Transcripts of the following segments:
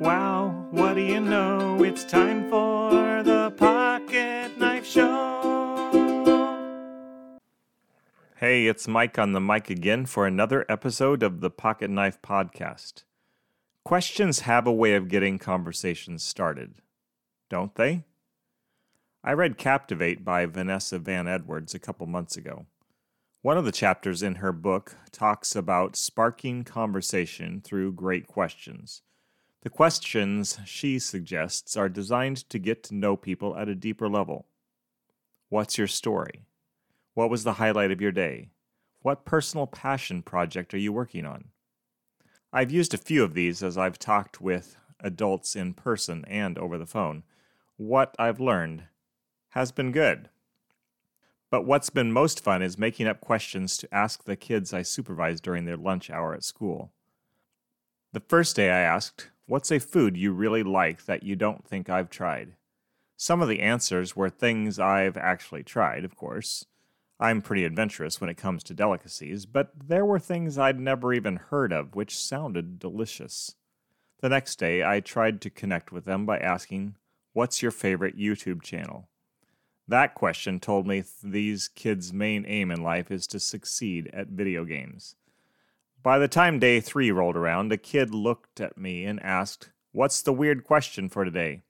wow, what do you know? It's time for the Pocket Knife Show. Hey, it's Mike on the mic again for another episode of the Pocket Knife Podcast. Questions have a way of getting conversations started, don't they? I read Captivate by Vanessa Van Edwards a couple months ago. One of the chapters in her book talks about sparking conversation through great questions. The questions she suggests are designed to get to know people at a deeper level. What's your story? What was the highlight of your day? What personal passion project are you working on? I've used a few of these as I've talked with adults in person and over the phone. What I've learned has been good. But what's been most fun is making up questions to ask the kids I supervise during their lunch hour at school. The first day I asked, What's a food you really like that you don't think I've tried? Some of the answers were things I've actually tried, of course. I'm pretty adventurous when it comes to delicacies, but there were things I'd never even heard of which sounded delicious. The next day, I tried to connect with them by asking, What's your favorite YouTube channel? That question told me these kids' main aim in life is to succeed at video games. By the time day three rolled around, a kid looked at me and asked, What's the weird question for today?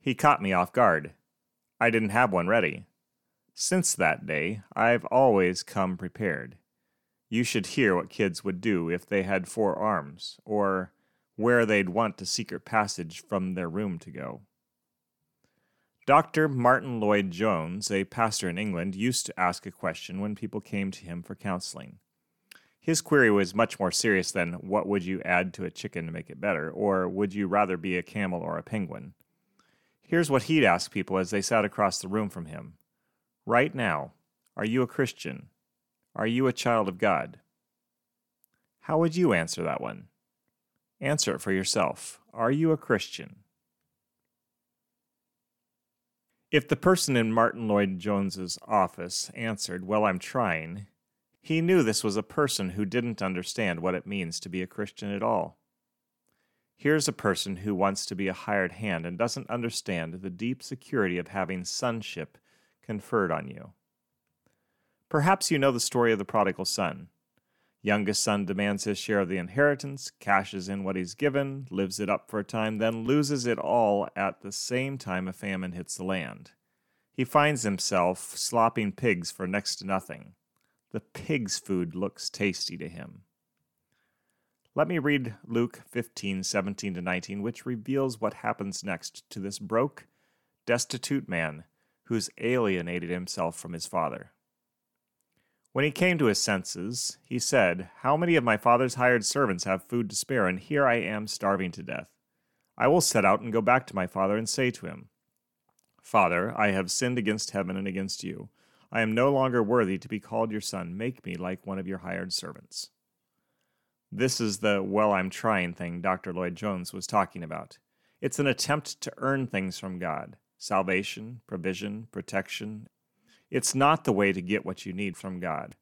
He caught me off guard. I didn't have one ready. Since that day, I've always come prepared. You should hear what kids would do if they had four arms, or where they'd want a secret passage from their room to go. Dr. Martin Lloyd-Jones, a pastor in England, used to ask a question when people came to him for counseling. His query was much more serious than, What would you add to a chicken to make it better? or Would you rather be a camel or a penguin? Here's what he'd ask people as they sat across the room from him Right now, are you a Christian? Are you a child of God? How would you answer that one? Answer it for yourself. Are you a Christian? If the person in Martin Lloyd-Jones's office answered, Well, I'm trying, he knew this was a person who didn't understand what it means to be a Christian at all. Here's a person who wants to be a hired hand and doesn't understand the deep security of having sonship conferred on you. Perhaps you know the story of the prodigal son. Youngest son demands his share of the inheritance, cashes in what he's given, lives it up for a time, then loses it all at the same time a famine hits the land. He finds himself slopping pigs for next to nothing. The pig's food looks tasty to him. Let me read Luke 15, 17 to 19, which reveals what happens next to this broke, destitute man who's alienated himself from his father. When he came to his senses, he said, How many of my father's hired servants have food to spare, and here I am starving to death? I will set out and go back to my father and say to him, Father, I have sinned against heaven and against you. I am no longer worthy to be called your son. Make me like one of your hired servants. This is the well, I'm trying thing Dr. Lloyd-Jones was talking about. It's an attempt to earn things from God salvation, provision, protection, it's not the way to get what you need from God.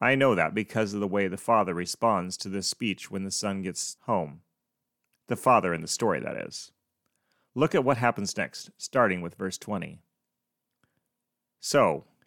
I know that because of the way the father responds to this speech when the son gets home. The father in the story, that is. Look at what happens next, starting with verse 20. So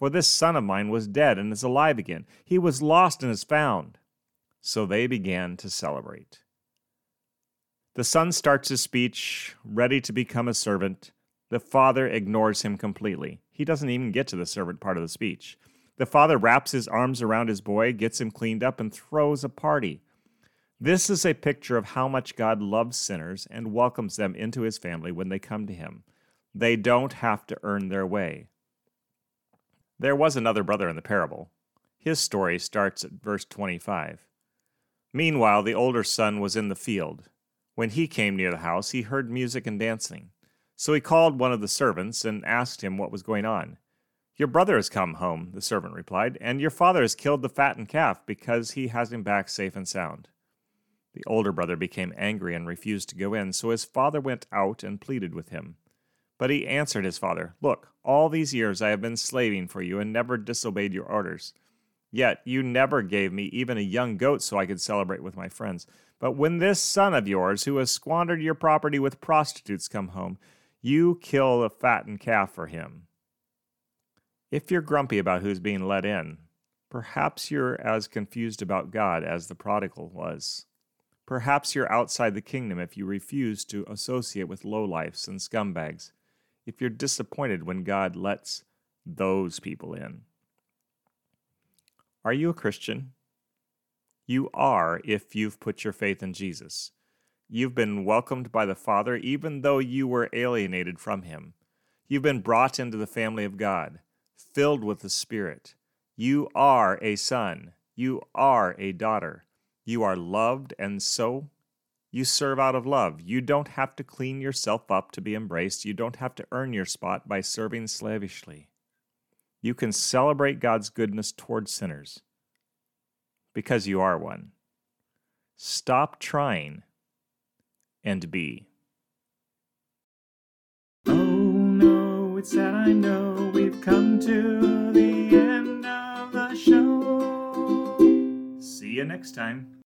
For this son of mine was dead and is alive again. He was lost and is found. So they began to celebrate. The son starts his speech, ready to become a servant. The father ignores him completely. He doesn't even get to the servant part of the speech. The father wraps his arms around his boy, gets him cleaned up, and throws a party. This is a picture of how much God loves sinners and welcomes them into his family when they come to him. They don't have to earn their way. There was another brother in the parable. His story starts at verse 25. Meanwhile, the older son was in the field. When he came near the house, he heard music and dancing. So he called one of the servants and asked him what was going on. Your brother has come home, the servant replied, and your father has killed the fattened calf because he has him back safe and sound. The older brother became angry and refused to go in, so his father went out and pleaded with him. But he answered his father, Look, all these years I have been slaving for you and never disobeyed your orders. Yet you never gave me even a young goat so I could celebrate with my friends. But when this son of yours, who has squandered your property with prostitutes, come home, you kill a fattened calf for him. If you're grumpy about who's being let in, perhaps you're as confused about God as the prodigal was. Perhaps you're outside the kingdom if you refuse to associate with lowlifes and scumbags, if you're disappointed when God lets those people in. Are you a Christian? You are if you've put your faith in Jesus. You've been welcomed by the Father even though you were alienated from Him. You've been brought into the family of God, filled with the Spirit. You are a son. You are a daughter. You are loved, and so you serve out of love. You don't have to clean yourself up to be embraced. You don't have to earn your spot by serving slavishly. You can celebrate God's goodness toward sinners because you are one. Stop trying and be. Oh no, it's sad I know we've come to the end of the show. See you next time.